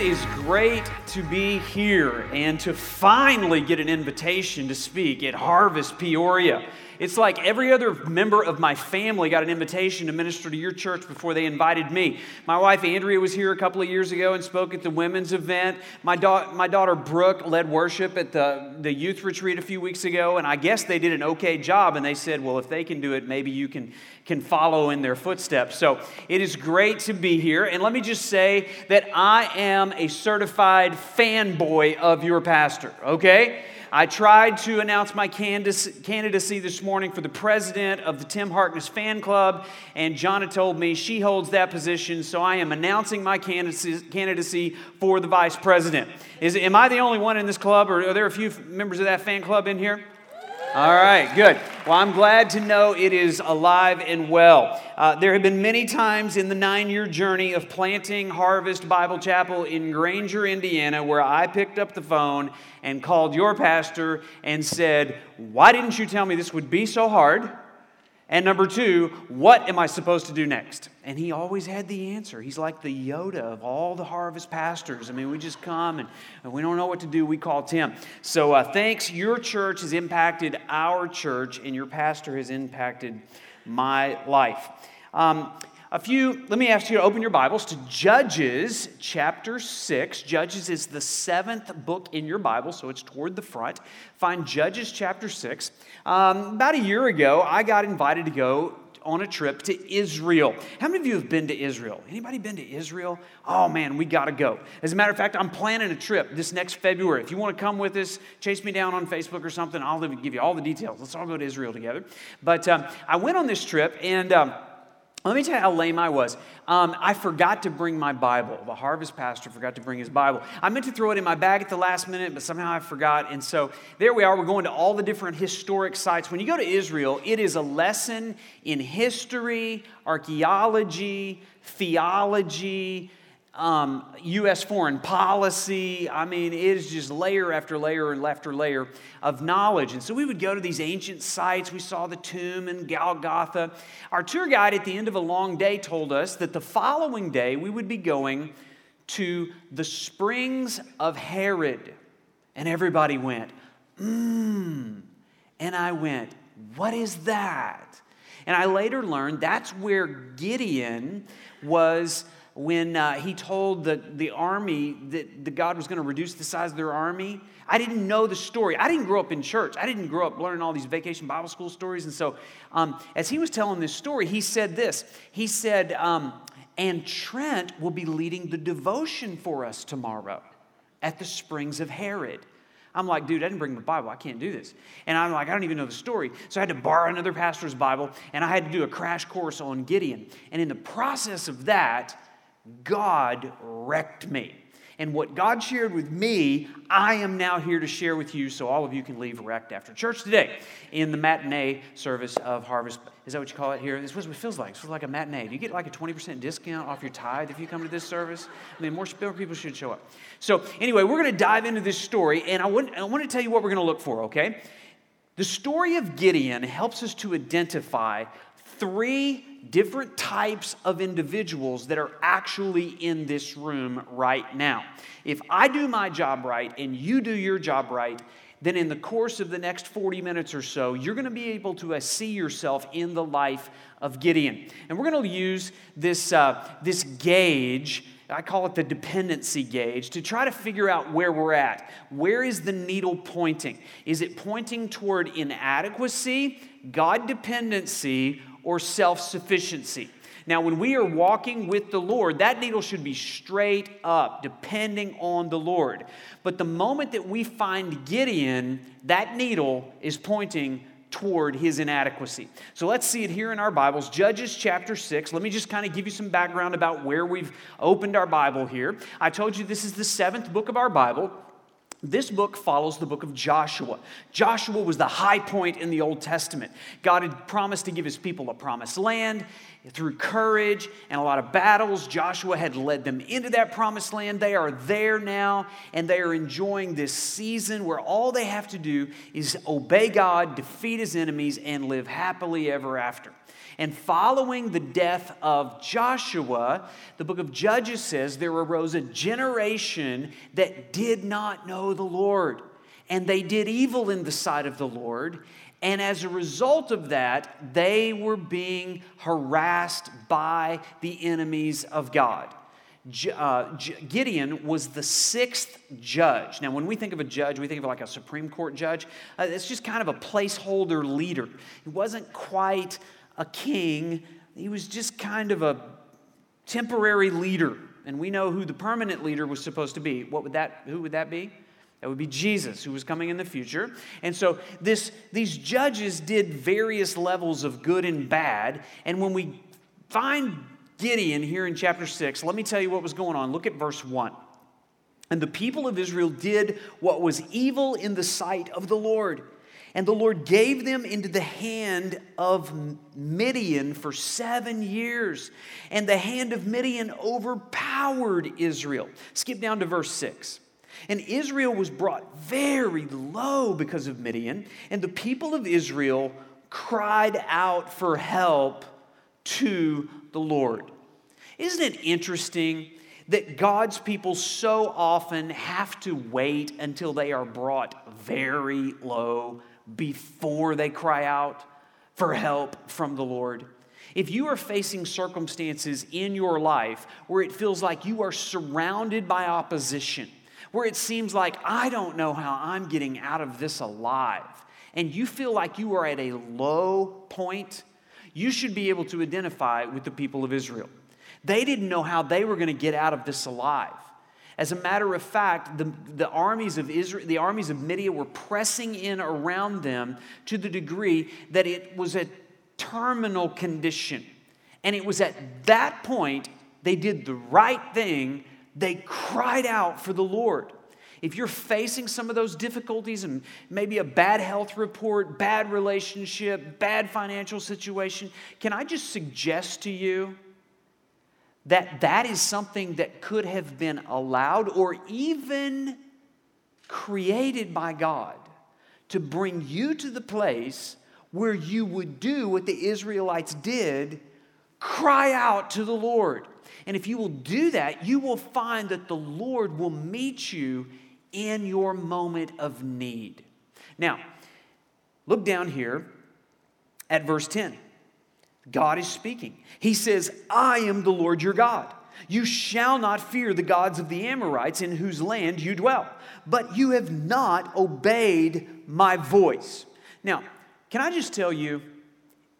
it is great to be here and to finally get an invitation to speak at Harvest Peoria. It's like every other member of my family got an invitation to minister to your church before they invited me. My wife Andrea was here a couple of years ago and spoke at the women's event. My, da- my daughter Brooke led worship at the, the youth retreat a few weeks ago, and I guess they did an okay job. And they said, well, if they can do it, maybe you can, can follow in their footsteps. So it is great to be here. And let me just say that I am a certified fanboy of your pastor, okay? I tried to announce my candidacy this morning for the president of the Tim Harkness fan club, and Jonna told me she holds that position, so I am announcing my candidacy for the vice president. Is, am I the only one in this club, or are there a few members of that fan club in here? All right, good. Well, I'm glad to know it is alive and well. Uh, there have been many times in the nine year journey of planting Harvest Bible Chapel in Granger, Indiana, where I picked up the phone and called your pastor and said, Why didn't you tell me this would be so hard? And number two, what am I supposed to do next? And he always had the answer. He's like the Yoda of all the harvest pastors. I mean, we just come and, and we don't know what to do. We call Tim. So uh, thanks. Your church has impacted our church, and your pastor has impacted my life. Um, a few, let me ask you to open your Bibles to Judges chapter 6. Judges is the seventh book in your Bible, so it's toward the front. Find Judges chapter 6. Um, about a year ago, I got invited to go on a trip to Israel. How many of you have been to Israel? Anybody been to Israel? Oh man, we got to go. As a matter of fact, I'm planning a trip this next February. If you want to come with us, chase me down on Facebook or something. I'll give you all the details. Let's all go to Israel together. But um, I went on this trip and. Um, let me tell you how lame I was. Um, I forgot to bring my Bible. The harvest pastor forgot to bring his Bible. I meant to throw it in my bag at the last minute, but somehow I forgot. And so there we are. We're going to all the different historic sites. When you go to Israel, it is a lesson in history, archaeology, theology, um, U.S. foreign policy. I mean, it is just layer after layer and after layer of knowledge. And so we would go to these ancient sites. We saw the tomb in Golgotha. Our tour guide at the end of a long day told us that the following day we would be going to the springs of Harod. And everybody went, mmm. And I went, what is that? And I later learned that's where Gideon was when uh, he told the, the army that the God was going to reduce the size of their army. I didn't know the story. I didn't grow up in church. I didn't grow up learning all these vacation Bible school stories. And so, um, as he was telling this story, he said this He said, um, And Trent will be leading the devotion for us tomorrow at the springs of Harod. I'm like, dude, I didn't bring my Bible. I can't do this. And I'm like, I don't even know the story. So I had to borrow another pastor's Bible and I had to do a crash course on Gideon. And in the process of that, God wrecked me. And what God shared with me, I am now here to share with you so all of you can leave wrecked after church today in the matinee service of Harvest. Is that what you call it here? This is what it feels like. It like a matinee. Do you get like a 20% discount off your tithe if you come to this service? I mean, more people should show up. So, anyway, we're going to dive into this story, and I want, I want to tell you what we're going to look for, okay? The story of Gideon helps us to identify three different types of individuals that are actually in this room right now. If I do my job right and you do your job right, then in the course of the next 40 minutes or so, you're going to be able to uh, see yourself in the life of Gideon. And we're going to use this, uh, this gauge. I call it the dependency gauge to try to figure out where we're at. Where is the needle pointing? Is it pointing toward inadequacy, God dependency, or self sufficiency. Now, when we are walking with the Lord, that needle should be straight up, depending on the Lord. But the moment that we find Gideon, that needle is pointing toward his inadequacy. So let's see it here in our Bibles. Judges chapter 6. Let me just kind of give you some background about where we've opened our Bible here. I told you this is the seventh book of our Bible. This book follows the book of Joshua. Joshua was the high point in the Old Testament. God had promised to give his people a promised land. Through courage and a lot of battles, Joshua had led them into that promised land. They are there now, and they are enjoying this season where all they have to do is obey God, defeat his enemies, and live happily ever after. And following the death of Joshua, the book of Judges says there arose a generation that did not know the Lord. And they did evil in the sight of the Lord. And as a result of that, they were being harassed by the enemies of God. Uh, Gideon was the sixth judge. Now, when we think of a judge, we think of like a Supreme Court judge. Uh, it's just kind of a placeholder leader. He wasn't quite a king, he was just kind of a temporary leader. And we know who the permanent leader was supposed to be. What would that, who would that be? That would be Jesus, who was coming in the future. And so this, these judges did various levels of good and bad. And when we find Gideon here in chapter 6, let me tell you what was going on. Look at verse 1. And the people of Israel did what was evil in the sight of the Lord and the Lord gave them into the hand of Midian for seven years. And the hand of Midian overpowered Israel. Skip down to verse 6. And Israel was brought very low because of Midian. And the people of Israel cried out for help to the Lord. Isn't it interesting that God's people so often have to wait until they are brought very low before they cry out for help from the Lord. If you are facing circumstances in your life where it feels like you are surrounded by opposition, where it seems like I don't know how I'm getting out of this alive, and you feel like you are at a low point, you should be able to identify with the people of Israel. They didn't know how they were going to get out of this alive. As a matter of fact, the, the armies of Israel, the armies of Midian were pressing in around them to the degree that it was a terminal condition. And it was at that point they did the right thing. They cried out for the Lord. If you're facing some of those difficulties and maybe a bad health report, bad relationship, bad financial situation, can I just suggest to you that that is something that could have been allowed or even created by God to bring you to the place where you would do what the Israelites did cry out to the Lord. And if you will do that, you will find that the Lord will meet you in your moment of need. Now, look down here at verse 10. God is speaking. He says, I am the Lord your God. You shall not fear the gods of the Amorites in whose land you dwell, but you have not obeyed my voice. Now, can I just tell you,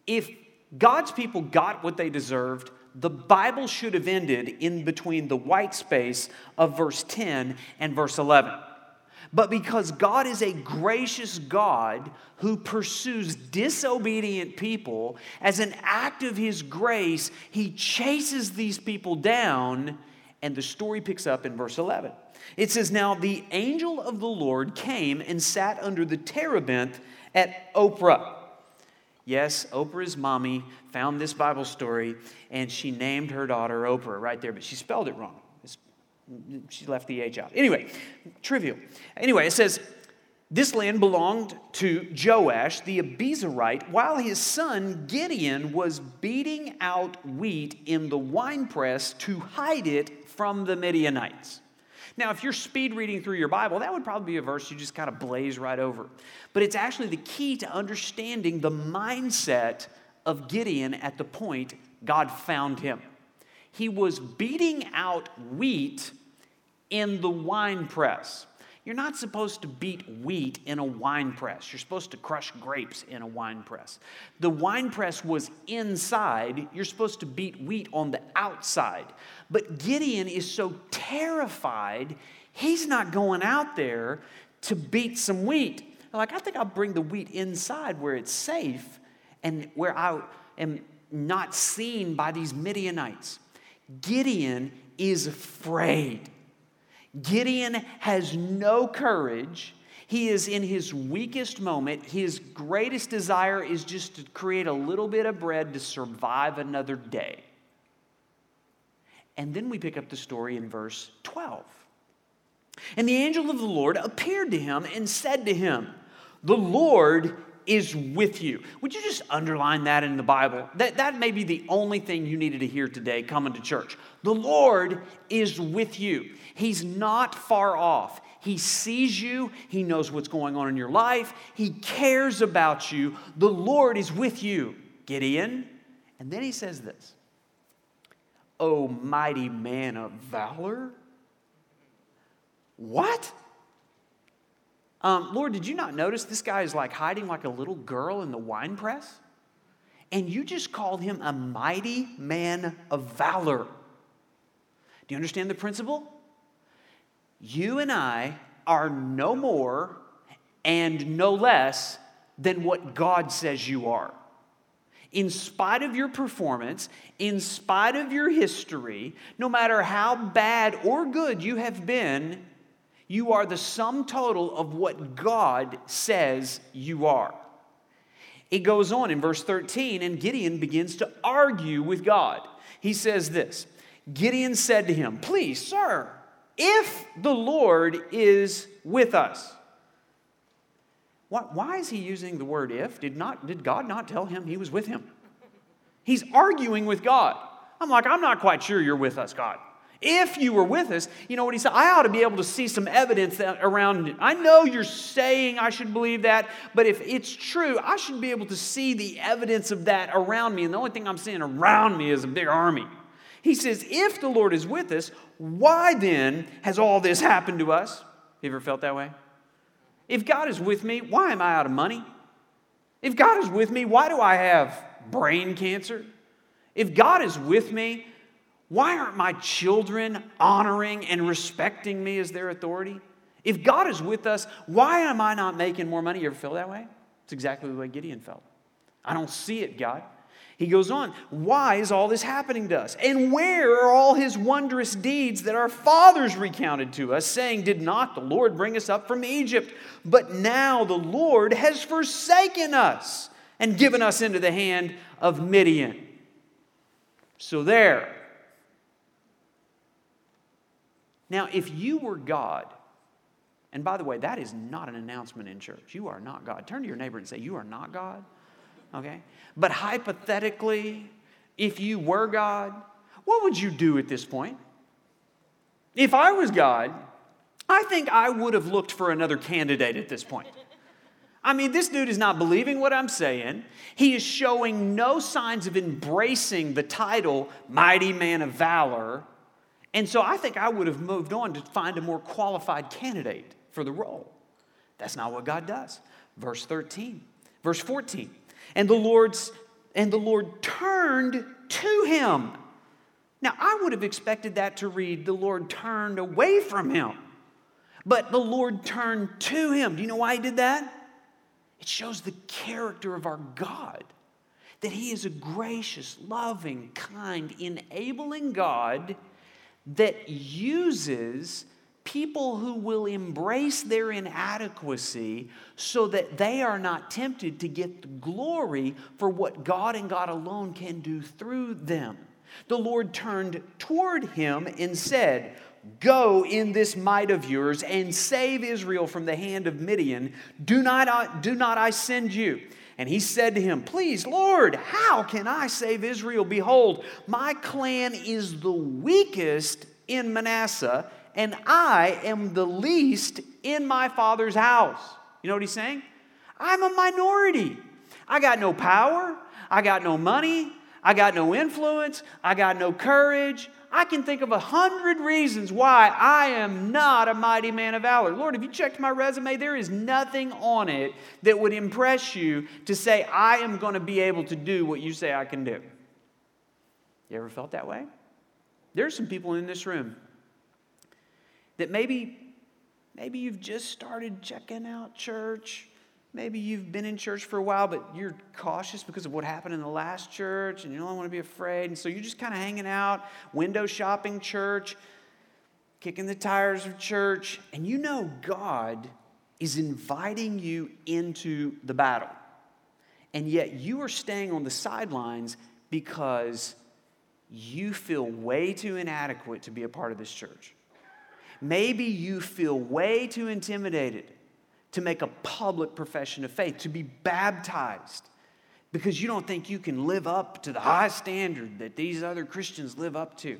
if God's people got what they deserved, the Bible should have ended in between the white space of verse 10 and verse 11 but because God is a gracious God who pursues disobedient people, as an act of his grace, he chases these people down, and the story picks up in verse 11. It says, Now the angel of the Lord came and sat under the terebinth at Oprah. Yes, Oprah's mommy found this Bible story and she named her daughter Oprah right there, but she spelled it wrong. She left the H out. Anyway, trivial. Anyway, it says, this land belonged to Joash the Abiezrite while his son Gideon was beating out wheat in the winepress to hide it from the Midianites. Now, if you're speed reading through your Bible, that would probably be a verse you just kind of blaze right over. But it's actually the key to understanding the mindset of Gideon at the point God found him. He was beating out wheat in the wine press. You're not supposed to beat wheat in a wine press. You're supposed to crush grapes in a wine press. The wine press was inside. You're supposed to beat wheat on the outside. But Gideon is so terrified, he's not going out there to beat some wheat. Like, I think I'll bring the wheat inside where it's safe and where I am not seen by these Midianites. Gideon is afraid. Gideon has no courage. He is in his weakest moment. His greatest desire is just to create a little bit of bread to survive another day. And then we pick up the story in verse 12. And the angel of the Lord appeared to him and said to him, The Lord is with you. Would you just underline that in the Bible? That, that may be the only thing you needed to hear today coming to church. The Lord is with you. He's not far off. He sees you. He knows what's going on in your life. He cares about you. The Lord is with you, Gideon. And then he says this O mighty man of valor. What? Um, Lord, did you not notice this guy is like hiding like a little girl in the wine press? And you just called him a mighty man of valor. Do you understand the principle? You and I are no more and no less than what God says you are. In spite of your performance, in spite of your history, no matter how bad or good you have been, you are the sum total of what God says you are. It goes on in verse 13, and Gideon begins to argue with God. He says this Gideon said to him, Please, sir, if the Lord is with us. Why is he using the word if? Did, not, did God not tell him he was with him? He's arguing with God. I'm like, I'm not quite sure you're with us, God. If you were with us, you know what he said? I ought to be able to see some evidence around it. I know you're saying I should believe that, but if it's true, I should be able to see the evidence of that around me. And the only thing I'm seeing around me is a big army. He says, If the Lord is with us, why then has all this happened to us? Have you ever felt that way? If God is with me, why am I out of money? If God is with me, why do I have brain cancer? If God is with me, why aren't my children honoring and respecting me as their authority? If God is with us, why am I not making more money? You ever feel that way? It's exactly the way Gideon felt. I don't see it, God. He goes on, Why is all this happening to us? And where are all his wondrous deeds that our fathers recounted to us, saying, Did not the Lord bring us up from Egypt? But now the Lord has forsaken us and given us into the hand of Midian. So there, Now, if you were God, and by the way, that is not an announcement in church. You are not God. Turn to your neighbor and say, You are not God. Okay? But hypothetically, if you were God, what would you do at this point? If I was God, I think I would have looked for another candidate at this point. I mean, this dude is not believing what I'm saying. He is showing no signs of embracing the title Mighty Man of Valor. And so I think I would have moved on to find a more qualified candidate for the role. That's not what God does. Verse 13, verse 14. And the Lord's and the Lord turned to him. Now, I would have expected that to read, the Lord turned away from him. But the Lord turned to him. Do you know why he did that? It shows the character of our God. That he is a gracious, loving, kind, enabling God that uses people who will embrace their inadequacy so that they are not tempted to get the glory for what God and God alone can do through them. The Lord turned toward him and said, Go in this might of yours and save Israel from the hand of Midian. Do not, uh, do not I send you? And he said to him, Please, Lord, how can I save Israel? Behold, my clan is the weakest in Manasseh, and I am the least in my father's house. You know what he's saying? I'm a minority. I got no power. I got no money. I got no influence. I got no courage. I can think of a hundred reasons why I am not a mighty man of valor. Lord, have you checked my resume? There is nothing on it that would impress you to say, I am going to be able to do what you say I can do. You ever felt that way? There's some people in this room that maybe maybe you've just started checking out church Maybe you've been in church for a while, but you're cautious because of what happened in the last church and you don't want to be afraid. And so you're just kind of hanging out, window shopping church. kicking the tires of church, and you know God is inviting you into the battle. And yet you are staying on the sidelines because you feel way too inadequate to be a part of this church. Maybe you feel way too intimidated to make a public profession of faith, to be baptized, because you don't think you can live up to the high standard that these other Christians live up to.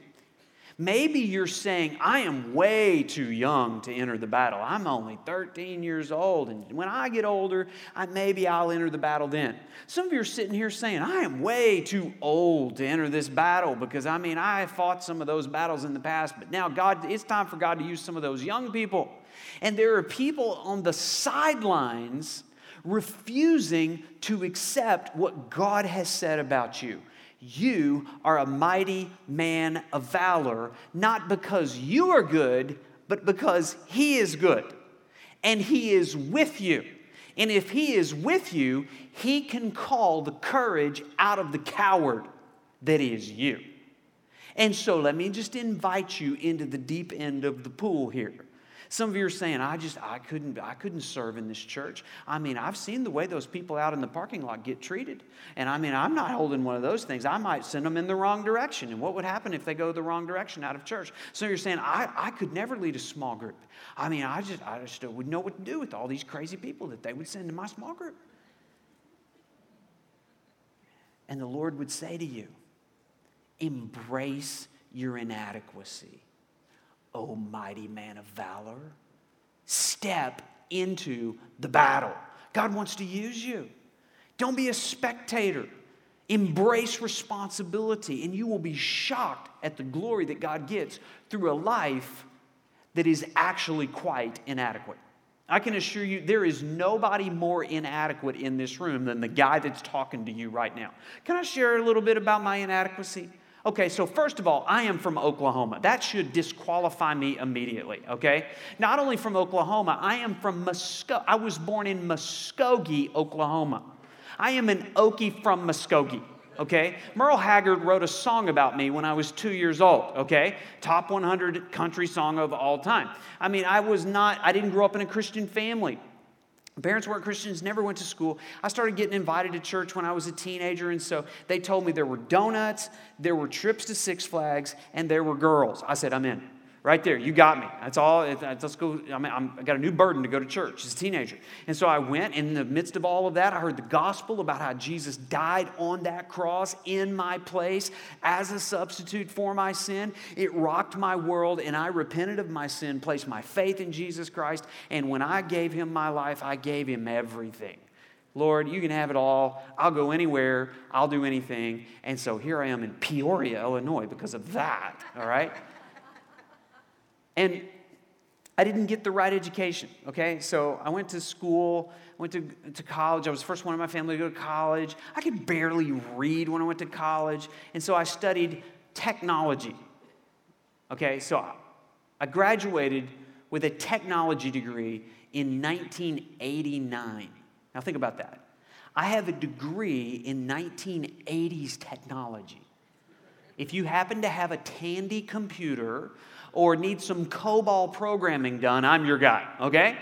Maybe you're saying, I am way too young to enter the battle. I'm only 13 years old, and when I get older, I, maybe I'll enter the battle then. Some of you are sitting here saying, I am way too old to enter this battle because I mean, I fought some of those battles in the past, but now God, it's time for God to use some of those young people. And there are people on the sidelines refusing to accept what God has said about you. You are a mighty man of valor, not because you are good, but because He is good. And He is with you. And if He is with you, He can call the courage out of the coward that is you. And so let me just invite you into the deep end of the pool here. Some of you are saying, I just, I couldn't, I couldn't serve in this church. I mean, I've seen the way those people out in the parking lot get treated. And I mean, I'm not holding one of those things. I might send them in the wrong direction. And what would happen if they go the wrong direction out of church? So you're saying, I, I could never lead a small group. I mean, I just, I just wouldn't know what to do with all these crazy people that they would send to my small group. And the Lord would say to you, embrace your inadequacy O mighty man of valor. Step into the battle. God wants to use you. Don't be a spectator. Embrace responsibility, and you will be shocked at the glory that God gets through a life that is actually quite inadequate. I can assure you, there is nobody more inadequate in this room than the guy that's talking to you right now. Can I share a little bit about my inadequacy? Okay, so first of all, I am from Oklahoma. That should disqualify me immediately, okay? Not only from Oklahoma, I am from Muskogee. I was born in Muskogee, Oklahoma. I am an Okie from Muskogee, okay? Merle Haggard wrote a song about me when I was two years old, okay? Top 100 country song of all time. I mean, I was not, I didn't grow up in a Christian family. Parents weren't Christians, never went to school. I started getting invited to church when I was a teenager, and so they told me there were donuts, there were trips to Six Flags, and there were girls. I said, I'm in. Right there, you got me. That's all. Let's go. I mean, I'm, I got a new burden to go to church as a teenager. And so I went. In the midst of all of that, I heard the gospel about how Jesus died on that cross in my place as a substitute for my sin. It rocked my world, and I repented of my sin, placed my faith in Jesus Christ. And when I gave him my life, I gave him everything. Lord, you can have it all. I'll go anywhere. I'll do anything. And so here I am in Peoria, Illinois, because of that. All right? And I didn't get the right education, okay? So I went to school, went to, to college. I was the first one in my family to go to college. I could barely read when I went to college. And so I studied technology, okay? So I graduated with a technology degree in 1989. Now think about that. I have a degree in 1980s technology. If you happen to have a Tandy computer or need some COBOL programming done, I'm your guy, okay?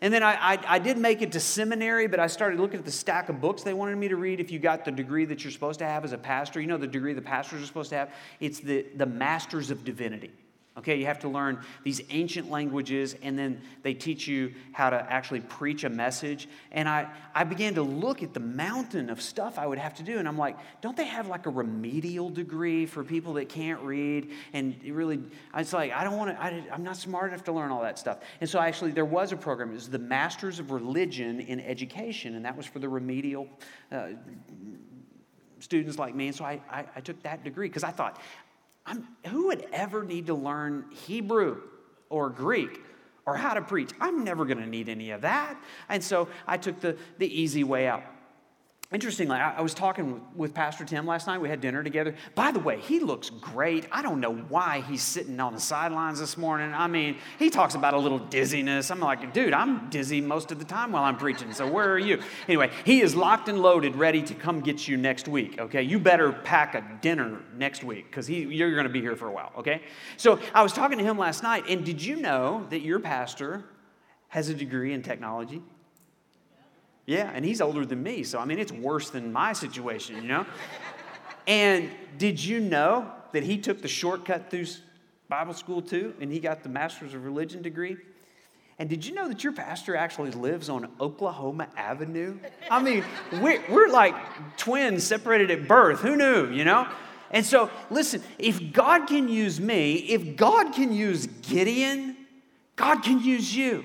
And then I, I, I, did make it to seminary, but I started looking at the stack of books they wanted me to read. If you got the degree that you're supposed to have as a pastor, you know the degree the pastors are supposed to have? It's the, the Masters of Divinity. Okay, you have to learn these ancient languages, and then they teach you how to actually preach a message. And I, I began to look at the mountain of stuff I would have to do, and I'm like, don't they have like a remedial degree for people that can't read? And really, I was like, I don't want to, I'm not smart enough to learn all that stuff. And so actually, there was a program. It was the Masters of Religion in Education, and that was for the remedial. Uh, students like me. And so I, I, I took that degree because I thought, I'm, who would ever need to learn Hebrew or Greek or how to preach? I'm never going to need any of that. And so I took the, the easy way out. Interestingly, I, was talking with Pastor Tim last night. We had dinner together. By the way, he looks great. I don't know why he's sitting on the sidelines this morning. I mean, he talks about a little dizziness. I'm like, dude, I'm dizzy most of the time while I'm preaching. So where are you? Anyway, he is locked and loaded, ready to come get you next week. Okay, you better pack a dinner next week because you're going to be here for a while. Okay. So I was talking to him last night, and did you know that your pastor has a degree in technology? Yeah, and he's older than me, so I mean, it's worse than my situation, you know? and did you know that he took the shortcut through Bible school too, and he got the Master's of Religion degree? And did you know that your pastor actually lives on Oklahoma Avenue? I mean, we're, we're like twins separated at birth. Who knew, you know? And so, listen, if God can use me, if God can use Gideon, God can use you.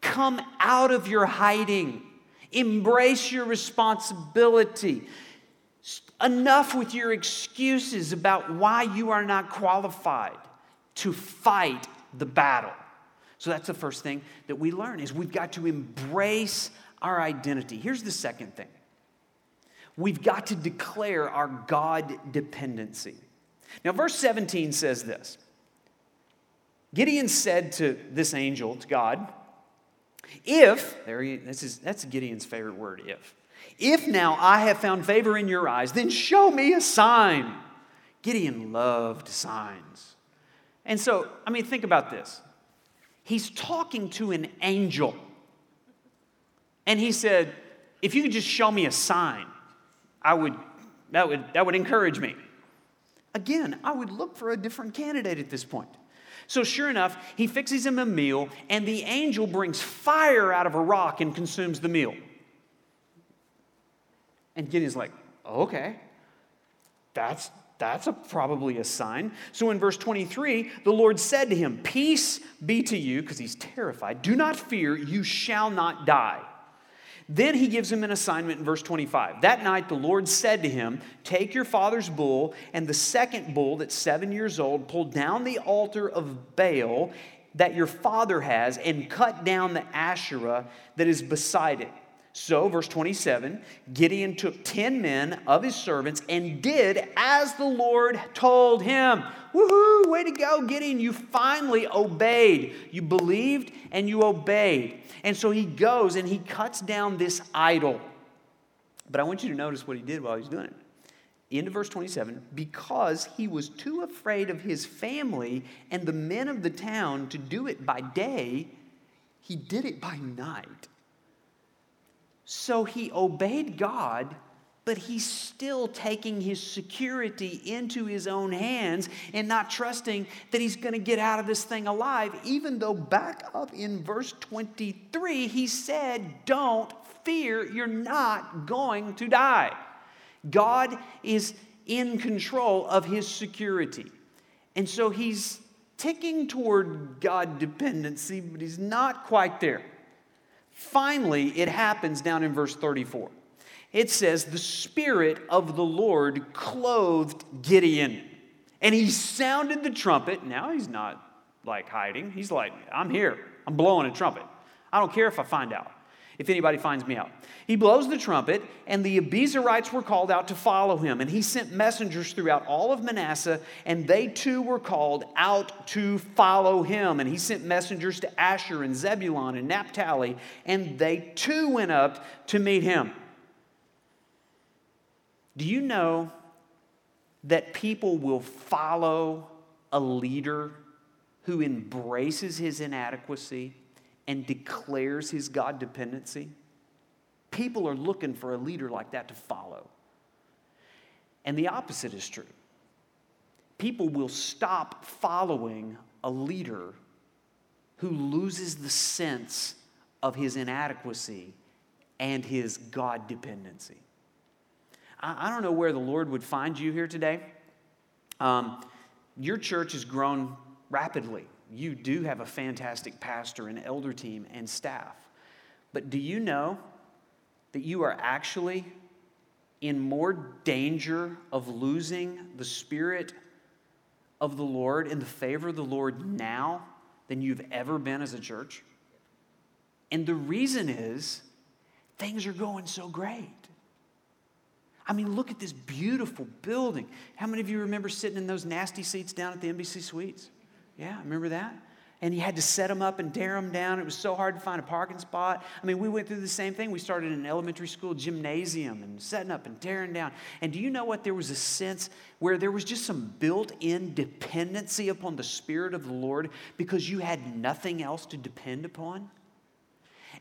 Come out of your hiding. Embrace your responsibility. Enough with your excuses about why you are not qualified to fight the battle. So that's the first thing that we learn is we've got to embrace our identity. Here's the second thing. We've got to declare our God dependency. Now verse 17 says this. Gideon said to this angel, to God, if, there he, this is, that's Gideon's favorite word, if. If now I have found favor in your eyes, then show me a sign. Gideon loved signs. And so, I mean, think about this. He's talking to an angel. And he said, if you could just show me a sign, I would, that would, that would encourage me. Again, I would look for a different candidate at this point. So, sure enough, he fixes him a meal, and the angel brings fire out of a rock and consumes the meal. And Gideon's like, okay, that's, that's a, probably a sign. So in verse 23, the Lord said to him, Peace be to you, because he's terrified. Do not fear, you shall not die. Then he gives him an assignment in verse 25. That night the Lord said to him, Take your father's bull and the second bull that's seven years old, pull down the altar of Baal that your father has, and cut down the Asherah that is beside it. So, verse 27 Gideon took 10 men of his servants and did as the Lord told him. Woohoo, way to go, Gideon. You finally obeyed. You believed and you obeyed. And so he goes and he cuts down this idol. But I want you to notice what he did while he's doing it. Into verse 27 because he was too afraid of his family and the men of the town to do it by day, he did it by night. So he obeyed God, but he's still taking his security into his own hands and not trusting that he's going to get out of this thing alive, even though back up in verse 23, he said, Don't fear, you're not going to die. God is in control of his security. And so he's ticking toward God dependency, but he's not quite there. Finally, it happens down in verse 34. It says, The Spirit of the Lord clothed Gideon, and he sounded the trumpet. Now he's not like hiding. He's like, I'm here. I'm blowing a trumpet. I don't care if I find out if anybody finds me out. He blows the trumpet, and the Abiezrites were called out to follow him. And he sent messengers throughout all of Manasseh, and they too were called out to follow him. And he sent messengers to Asher and Zebulun and Naphtali, and they too went up to meet him. Do you know that people will follow a leader who embraces his inadequacy? and declares his God dependency, people are looking for a leader like that to follow. And the opposite is true. People will stop following a leader who loses the sense of his inadequacy and his God dependency. I, I don't know where the Lord would find you here today. Um, your church has grown rapidly you do have a fantastic pastor and elder team and staff. But do you know that you are actually in more danger of losing the Spirit of the Lord and the favor of the Lord now than you've ever been as a church? And the reason is things are going so great. I mean, look at this beautiful building. How many of you remember sitting in those nasty seats down at the NBC Suites? Yeah, remember that? And you had to set them up and tear them down. It was so hard to find a parking spot. I mean, we went through the same thing. We started an elementary school gymnasium and setting up and tearing down. And do you know what? There was a sense where there was just some built in dependency upon the Spirit of the Lord because you had nothing else to depend upon.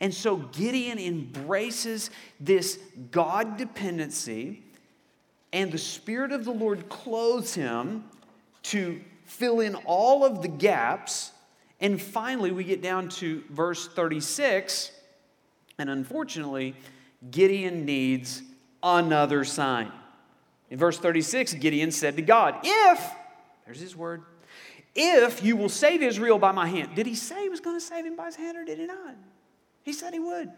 And so Gideon embraces this God dependency, and the Spirit of the Lord clothes him to fill in all of the gaps. And finally, we get down to verse 36, and unfortunately, Gideon needs another sign. In verse 36, Gideon said to God, If, there's his word, if you will save Israel by my hand. Did he say he was going to save him by his hand or did he not? He said he would.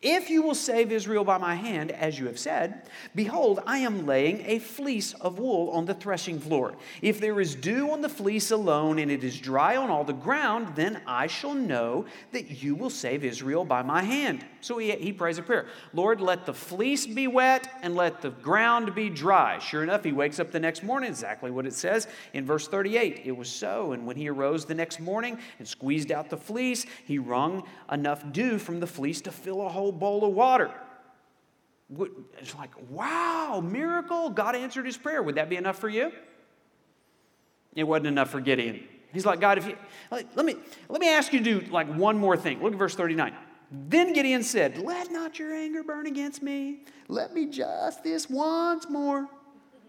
If you will save Israel by my hand, as you have said, behold, I am laying a fleece of wool on the threshing floor. If there is dew on the fleece alone, and it is dry on all the ground, then I shall know that you will save Israel by my hand. So he, he prays a prayer Lord, let the fleece be wet and let the ground be dry. Sure enough, he wakes up the next morning, exactly what it says in verse 38. It was so. And when he arose the next morning and squeezed out the fleece, he wrung enough dew from the fleece to fill a whole bowl of water. It's like, wow, miracle. God answered his prayer. Would that be enough for you? It wasn't enough for Gideon. He's like, God, if you let me let me ask you to do like one more thing. Look at verse 39. Then Gideon said, Let not your anger burn against me. Let me just this once more.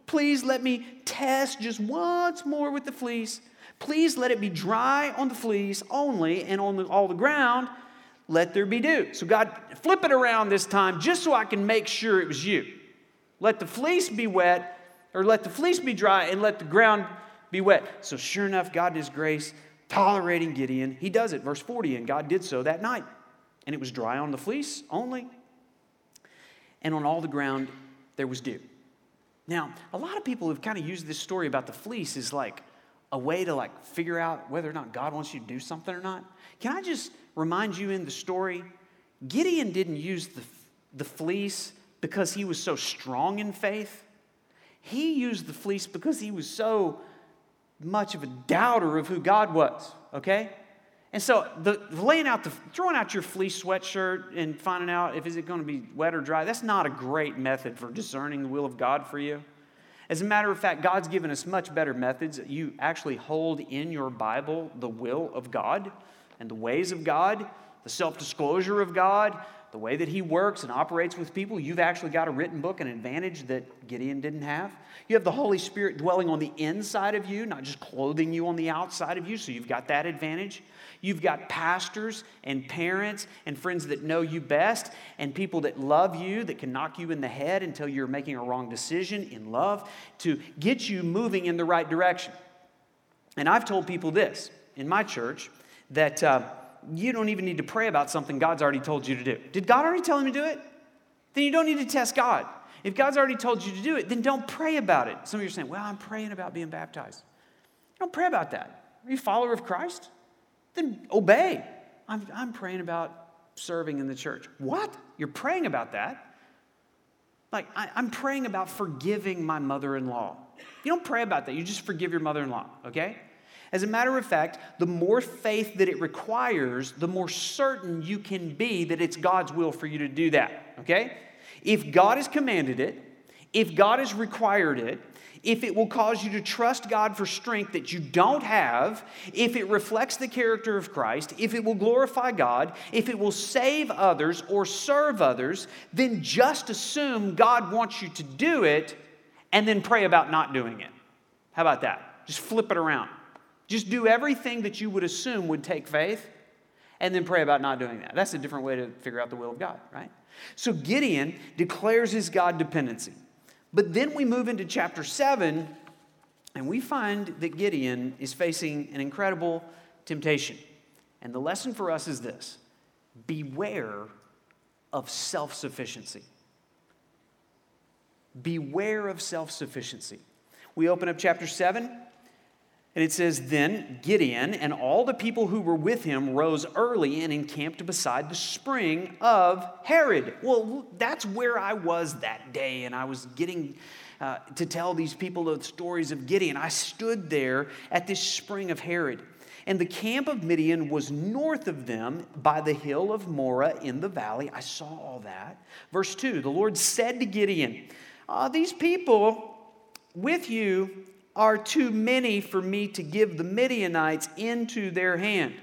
Please let me test just once more with the fleece. Please let it be dry on the fleece only, and on the, all the ground, let there be dew. So, God, flip it around this time just so I can make sure it was you. Let the fleece be wet, or let the fleece be dry, and let the ground be wet. So, sure enough, God, His grace, tolerating Gideon, He does it. Verse 40, and God did so that night and it was dry on the fleece only. And on all the ground, there was dew. Now, a lot of people have kind of used this story about the fleece as like a way to like figure out whether or not God wants you to do something or not. Can I just remind you in the story? Gideon didn't use the, the fleece because he was so strong in faith. He used the fleece because he was so much of a doubter of who God was, okay? And so the laying out the throwing out your fleece sweatshirt and finding out if is it going to be wet or dry, that's not a great method for discerning the will of God for you. As a matter of fact, God's given us much better methods. You actually hold in your Bible the will of God and the ways of God, the self-disclosure of God, the way that he works and operates with people. You've actually got a written book, an advantage that Gideon didn't have. You have the Holy Spirit dwelling on the inside of you, not just clothing you on the outside of you, so you've got that advantage. You've got pastors and parents and friends that know you best and people that love you, that can knock you in the head until you're making a wrong decision in love to get you moving in the right direction. And I've told people this in my church that uh, you don't even need to pray about something God's already told you to do. Did God already tell him to do it? Then you don't need to test God. If God's already told you to do it, then don't pray about it. Some of you are saying, well, I'm praying about being baptized. Don't pray about that. Are you a follower of Christ? then obey. I'm, I'm praying about serving in the church. What? You're praying about that? Like, I, I'm praying about forgiving my mother in law. You don't pray about that, you just forgive your mother in law, okay? As a matter of fact, the more faith that it requires, the more certain you can be that it's God's will for you to do that, okay? If God has commanded it, if God has required it, if it will cause you to trust God for strength that you don't have, if it reflects the character of Christ, if it will glorify God, if it will save others or serve others, then just assume God wants you to do it and then pray about not doing it. How about that? Just flip it around. Just do everything that you would assume would take faith and then pray about not doing that. That's a different way to figure out the will of God, right? So Gideon declares his God dependency. But then we move into chapter 7, and we find that Gideon is facing an incredible temptation. And the lesson for us is this beware of self sufficiency. Beware of self sufficiency. We open up chapter 7, And it says, Then Gideon and all the people who were with him rose early and encamped beside the spring of Harod. Well, that's where I was that day, and I was getting uh, to tell these people the stories of Gideon. I stood there at this spring of Harod. And the camp of Midian was north of them by the hill of Moreh in the valley. I saw all that. Verse 2 The Lord said to Gideon, uh, These people with you are too many for me to give the Midianites into their hand.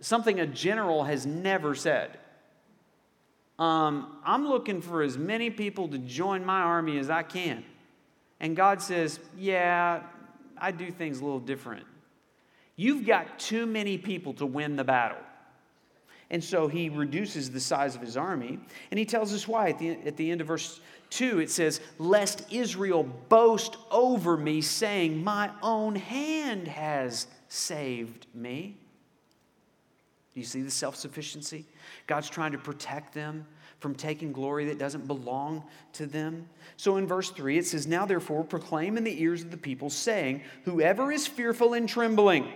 Something a general has never said. Um, I'm looking for as many people to join my army as I can. And God says, Yeah, I do things a little different. You've got too many people to win the battle. And so he reduces the size of his army. And he tells us why. At the, at the end of verse 2, it says, Lest Israel boast over me, saying, My own hand has saved me. Do you see the self sufficiency? God's trying to protect them from taking glory that doesn't belong to them. So in verse 3, it says, Now therefore proclaim in the ears of the people, saying, Whoever is fearful and trembling,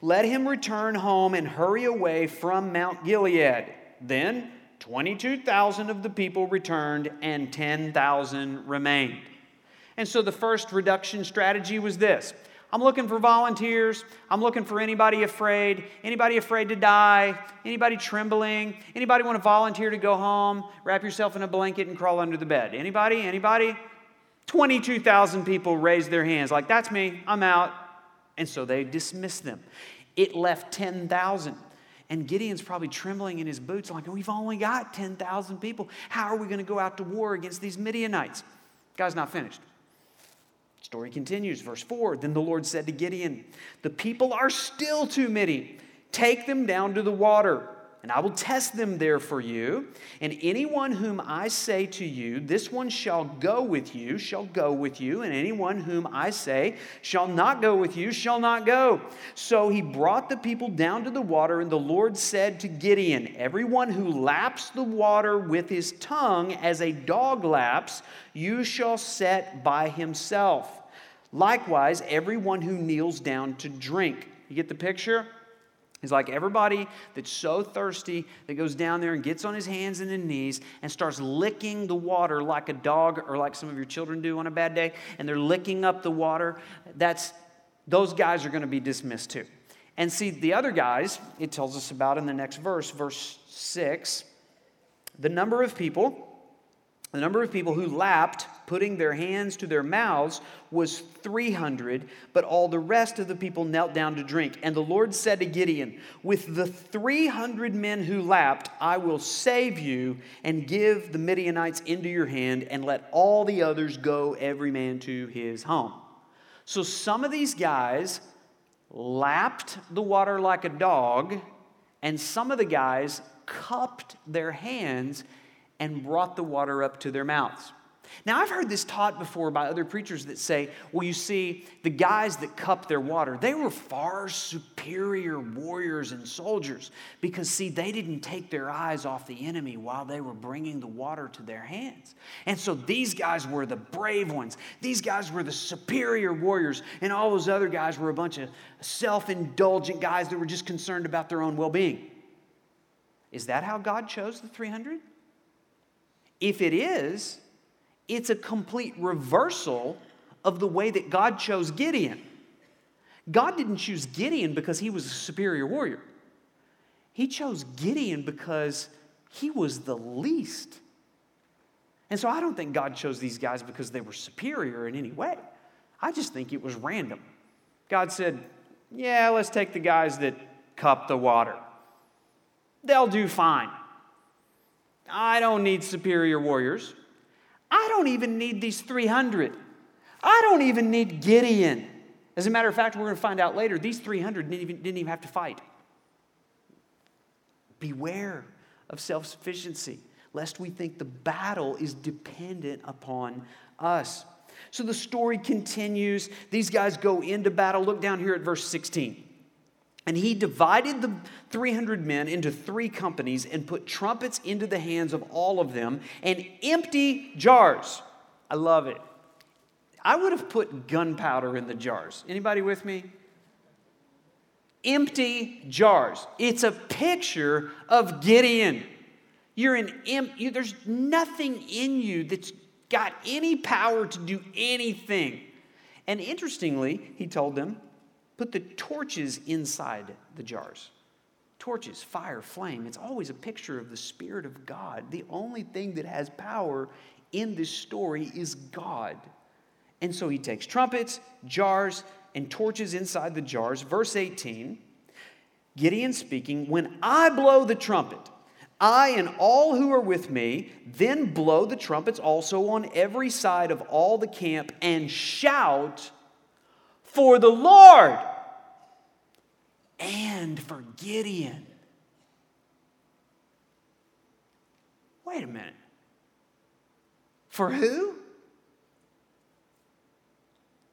let him return home and hurry away from Mount Gilead. Then 22,000 of the people returned and 10,000 remained. And so the first reduction strategy was this I'm looking for volunteers. I'm looking for anybody afraid, anybody afraid to die, anybody trembling, anybody want to volunteer to go home, wrap yourself in a blanket and crawl under the bed. Anybody? Anybody? 22,000 people raised their hands like that's me. I'm out. And so they dismissed them. It left 10,000. And Gideon's probably trembling in his boots, like, we've only got 10,000 people. How are we going to go out to war against these Midianites? Guy's not finished. Story continues, verse 4. Then the Lord said to Gideon, The people are still too many. Take them down to the water and I will test them there for you. And anyone whom I say to you, this one shall go with you, shall go with you. And anyone whom I say shall not go with you, shall not go. So he brought the people down to the water, and the Lord said to Gideon, Everyone who laps the water with his tongue as a dog laps, you shall set by himself. Likewise, everyone who kneels down to drink. You get the picture? He's like everybody that's so thirsty that goes down there and gets on his hands and his knees and starts licking the water like a dog or like some of your children do on a bad day, and they're licking up the water. That's those guys are going to be dismissed too. And see, the other guys, it tells us about in the next verse, verse 6, the number of people the number of people who lapped, putting their hands to their mouths, was 300, but all the rest of the people knelt down to drink. And the Lord said to Gideon, With the 300 men who lapped, I will save you and give the Midianites into your hand, and let all the others go, every man to his home. So some of these guys lapped the water like a dog, and some of the guys cupped their hands and brought the water up to their mouths. Now, I've heard this taught before by other preachers that say, well, you see, the guys that cupped their water, they were far superior warriors and soldiers because, see, they didn't take their eyes off the enemy while they were bringing the water to their hands. And so these guys were the brave ones. These guys were the superior warriors, and all those other guys were a bunch of self indulgent guys that were just concerned about their own well being. Is that how God chose the 300? If it is, it's a complete reversal of the way that God chose Gideon. God didn't choose Gideon because he was a superior warrior. He chose Gideon because he was the least. And so I don't think God chose these guys because they were superior in any way. I just think it was random. God said, Yeah, let's take the guys that cup the water. They'll do fine. I don't need superior warriors. I don't even need these 300. I don't even need Gideon. As a matter of fact, we're going to find out later, these 300 didn't even, didn't even have to fight. Beware of self sufficiency, lest we think the battle is dependent upon us. So the story continues. These guys go into battle. Look down here at verse 16. And he divided the 300 men into three companies and put trumpets into the hands of all of them and empty jars. I love it. I would have put gunpowder in the jars. Anybody with me? Empty jars. It's a picture of Gideon. You're an imp, you, there's nothing in you that's got any power to do anything. And interestingly, he told them, put the torches inside the jars. Torches, fire, flame. It's always a picture of the Spirit of God. The only thing that has power in this story is God. And so he takes trumpets, jars, and torches inside the jars. Verse 18 Gideon speaking, When I blow the trumpet, I and all who are with me, then blow the trumpets also on every side of all the camp and shout for the Lord and for Gideon. Wait a minute. For who?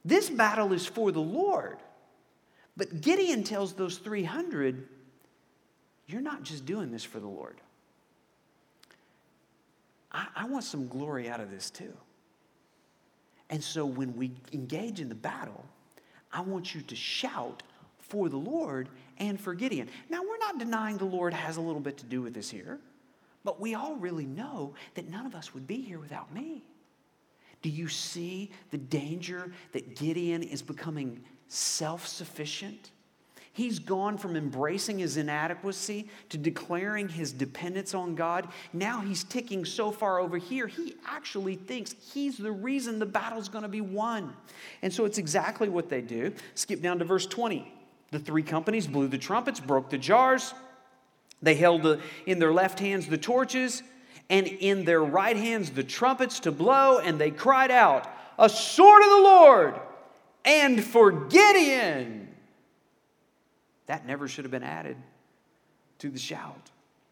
This battle is for the Lord. But Gideon tells those 300, You're not just doing this for the Lord. I, I, want some glory out of this too. And so when we engage in the battle, I want you to shout for the Lord and for Gideon. Now, we're not denying the Lord has a little bit to do with this here, but we all really know that none of us would be here without me. Do you see the danger that Gideon is becoming self sufficient? He's gone from embracing his inadequacy to declaring his dependence on God. Now he's ticking so far over here, he actually thinks he's the reason the battle's going to be won. And so it's exactly what they do. Skip down to verse 20. The three companies blew the trumpets, broke the jars. They held in their left hands the torches, and in their right hands the trumpets to blow, and they cried out, A sword of the Lord! And for Gideon! That never should have been added to the shout.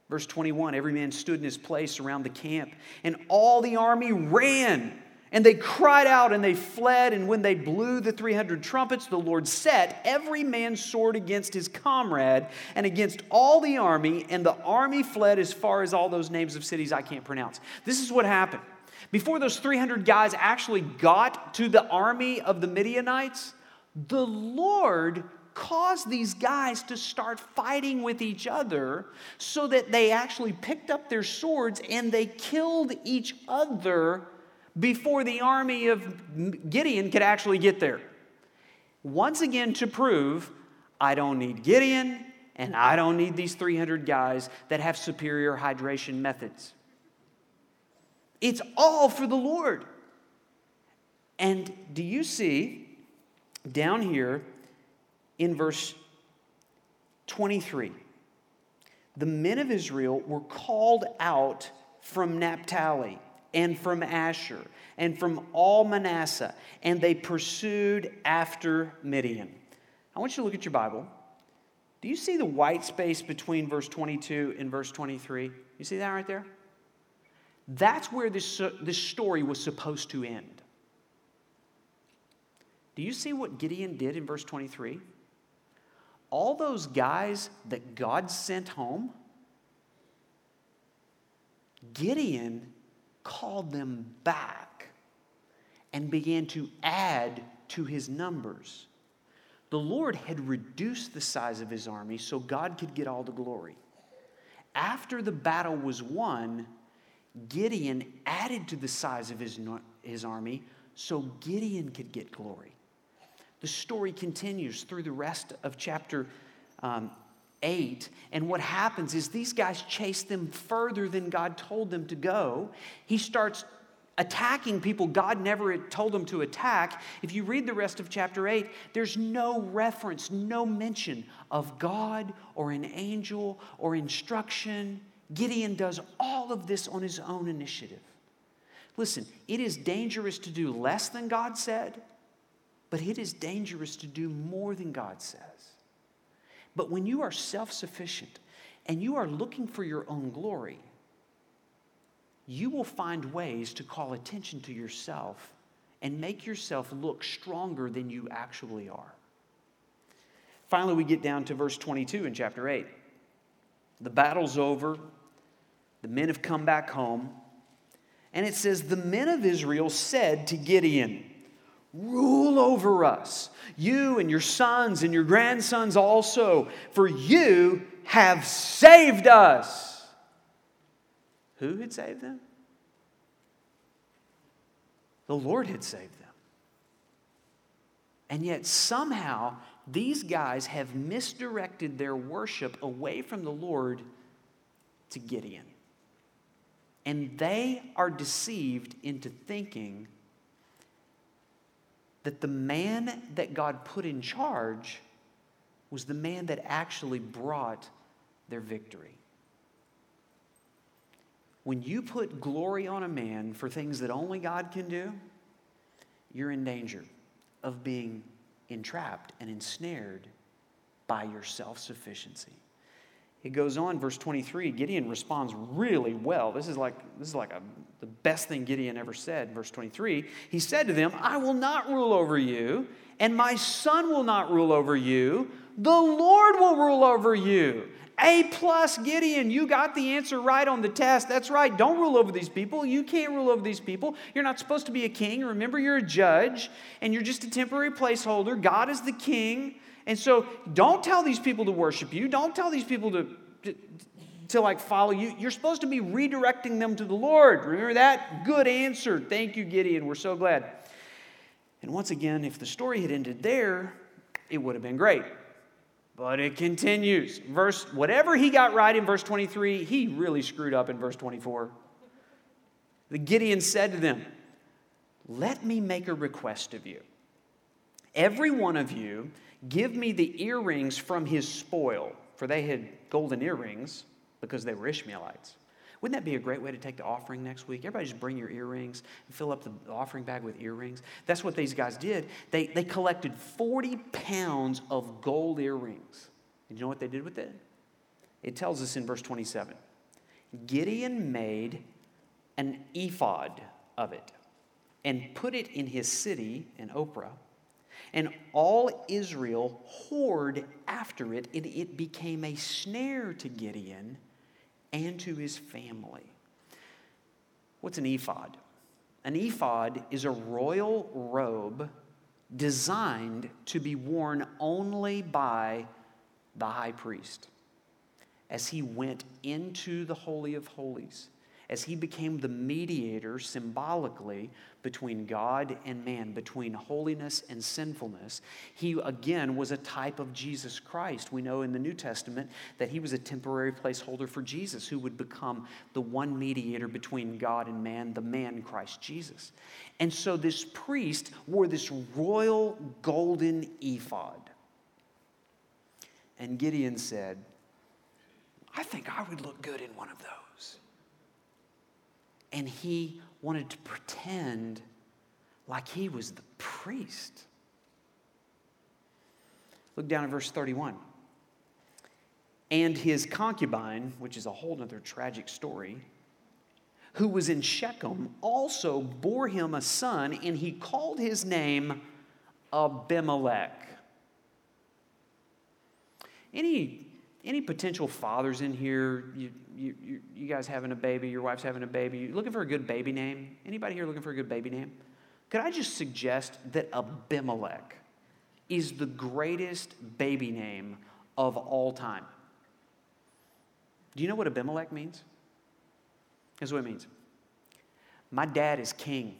Verse 21 Every man stood in his place around the camp, and all the army ran. And they cried out and they fled. And when they blew the 300 trumpets, the Lord set every man's sword against his comrade and against all the army. And the army fled as far as all those names of cities I can't pronounce. This is what happened. Before those 300 guys actually got to the army of the Midianites, the Lord caused these guys to start fighting with each other so that they actually picked up their swords and they killed each other before the army of Gideon could actually get there. Once again, to prove I don't need Gideon and I don't need these 300 guys that have superior hydration methods. It's all for the Lord. And do you see down here in verse 23. The men of Israel were called out from Naphtali and from Asher and from all Manasseh, and they pursued after Midian. I want you to look at your Bible. Do you see the white space between verse 22 and verse 23? You see that right there? That's where this, uh, this story was supposed to end. Do you see what Gideon did in verse 23? All those guys that God sent home, Gideon called them back and began to add to his numbers. The Lord had reduced the size of his army so God could get all the glory. After the battle was won, Gideon added to the size of his, his army so Gideon could get glory the story continues through the rest of chapter um, 8. And what happens is these guys chase them further than God told them to go. He starts attacking people God never told them to attack. If you read the rest of chapter 8, there's no reference, no mention of God or an angel or instruction. Gideon does all of this on his own initiative. Listen, it is dangerous to do less than God said but it is dangerous to do more than God says. But when you are self sufficient and you are looking for your own glory, you will find ways to call attention to yourself and make yourself look stronger than you actually are. Finally, we get down to verse 22 in chapter 8. The battle's over, the men have come back home, and it says, The men of Israel said to Gideon, Rule over us, you and your sons and your grandsons also, for you have saved us. Who had saved them? The Lord had saved them. And yet, somehow, these guys have misdirected their worship away from the Lord to Gideon. And they are deceived into thinking that the man that God put in charge was the man that actually brought their victory. When you put glory on a man for things that only God can do, you're in danger of being entrapped and ensnared by your self sufficiency. It goes on, verse 23. Gideon responds really well. This is like, this is like a, the best thing Gideon ever said. Verse 23 He said to them, I will not rule over you, and my son will not rule over you. The Lord will rule over you. A plus, Gideon, you got the answer right on the test. That's right. Don't rule over these people. You can't rule over these people. You're not supposed to be a king. Remember, you're a judge, and you're just a temporary placeholder. God is the king. And so don't tell these people to worship you. Don't tell these people to, to, to like follow you. You're supposed to be redirecting them to the Lord. Remember that? Good answer. Thank you, Gideon. We're so glad. And once again, if the story had ended there, it would have been great. But it continues. Verse whatever he got right in verse 23, he really screwed up in verse 24. The Gideon said to them, "Let me make a request of you. Every one of you Give me the earrings from his spoil, for they had golden earrings because they were Ishmaelites. Wouldn't that be a great way to take the offering next week? Everybody just bring your earrings and fill up the offering bag with earrings. That's what these guys did. They, they collected 40 pounds of gold earrings. And you know what they did with it? It tells us in verse 27 Gideon made an ephod of it and put it in his city in Ophrah and all Israel whored after it, and it became a snare to Gideon and to his family. What's an ephod? An ephod is a royal robe designed to be worn only by the high priest as he went into the Holy of Holies as he became the mediator symbolically between God and man, between holiness and sinfulness, he again was a type of Jesus Christ. We know in the New Testament that he was a temporary placeholder for Jesus, who would become the one mediator between God and man, the man Christ Jesus. And so this priest wore this royal golden ephod. And Gideon said, I think I would look good in one of those and he wanted to pretend like he was the priest. Look down at verse 31. And his concubine, which is a whole other tragic story, who was in Shechem, also bore him a son, and he called his name Abimelech. Any, any potential fathers in here, you, you, you, guys having a baby, your wife's having a baby, you looking for a good baby name? Anybody here looking for a good baby name? Could I just suggest that Abimelech is the greatest baby name of all time? Do you know what Abimelech means? Here's what it means My dad is king.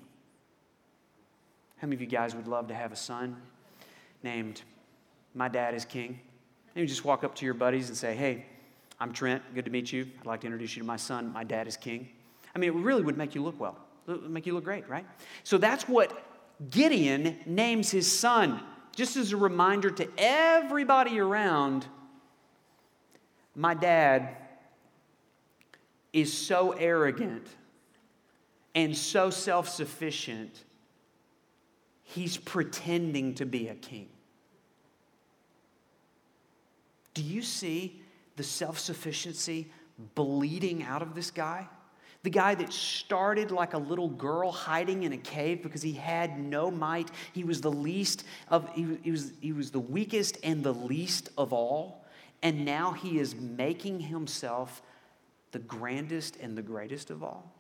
How many of you guys would love to have a son named My Dad is King? And you just walk up to your buddies and say, Hey, I'm Trent. Good to meet you. I'd like to introduce you to my son. My dad is king. I mean, it really would make you look well, make you look great, right? So that's what Gideon names his son, just as a reminder to everybody around my dad is so arrogant and so self sufficient, he's pretending to be a king. Do you see the self sufficiency bleeding out of this guy? The guy that started like a little girl hiding in a cave because he had no might. He was the least of, he, he, was, he was the weakest and the least of all. And now he is making himself the grandest and the greatest of all.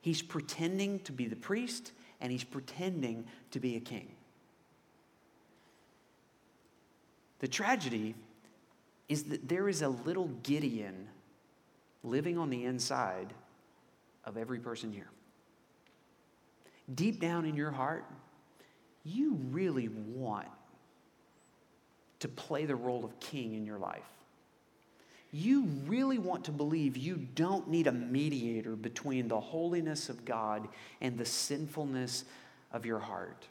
He's pretending to be the priest and he's pretending to be a king. The tragedy is that there is a little Gideon living on the inside of every person here. Deep down in your heart, you really want to play the role of king in your life. You really want to believe you don't need a mediator between the holiness of God and the sinfulness of your heart.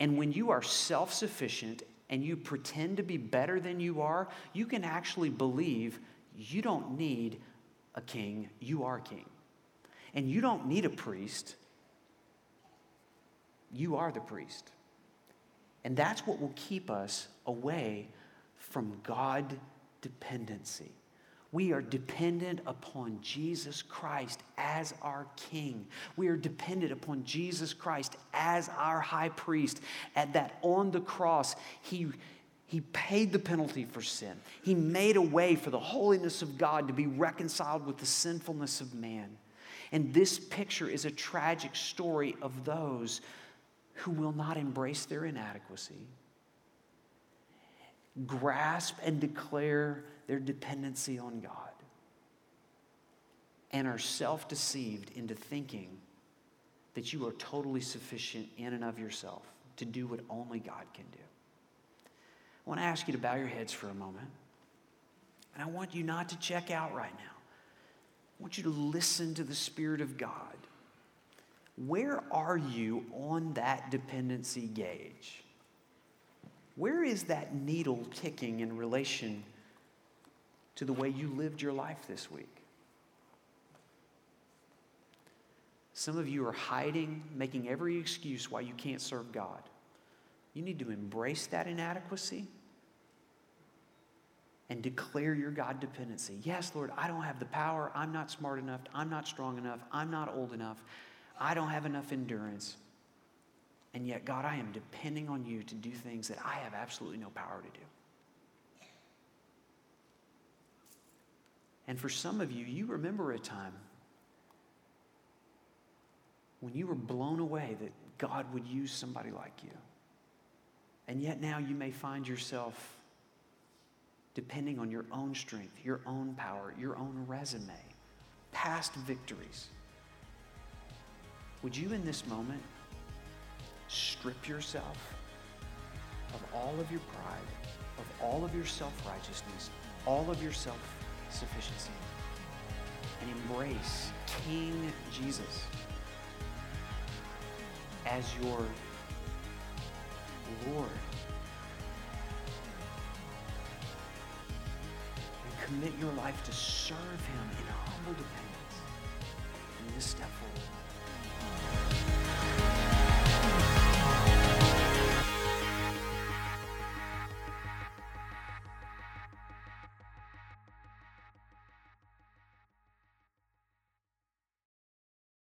And when you are self sufficient and you pretend to be better than you are, you can actually believe you don't need a king, you are king. And you don't need a priest, you are the priest. And that's what will keep us away from God dependency. We are dependent upon Jesus Christ as our King. We are dependent upon Jesus Christ as our high priest. At that on the cross, he, he paid the penalty for sin. He made a way for the holiness of God to be reconciled with the sinfulness of man. And this picture is a tragic story of those who will not embrace their inadequacy, grasp and declare their dependency on God and are self deceived into thinking that you are totally sufficient in and of yourself to do what only God can do. I want to ask you to bow your heads for a moment. And I want you not to check out right now. I want you to listen to the Spirit of God. Where are you on that dependency gauge? Where is that needle ticking in relation to the way you lived your life this week. Some of you are hiding, making every excuse why you can't serve God. You need to embrace that inadequacy and declare your God dependency. Yes, Lord, I don't have the power. I'm not smart enough. I'm not strong enough. I'm not old enough. I don't have enough endurance. And yet, God, I am depending on you to do things that I have absolutely no power to do. And for some of you, you remember a time when you were blown away that God would use somebody like you. And yet now you may find yourself depending on your own strength, your own power, your own resume, past victories. Would you in this moment strip yourself of all of your pride, of all of your self righteousness, all of your self sufficiency and embrace King Jesus as your Lord. And commit your life to serve Him in humble dependence. And this step forward.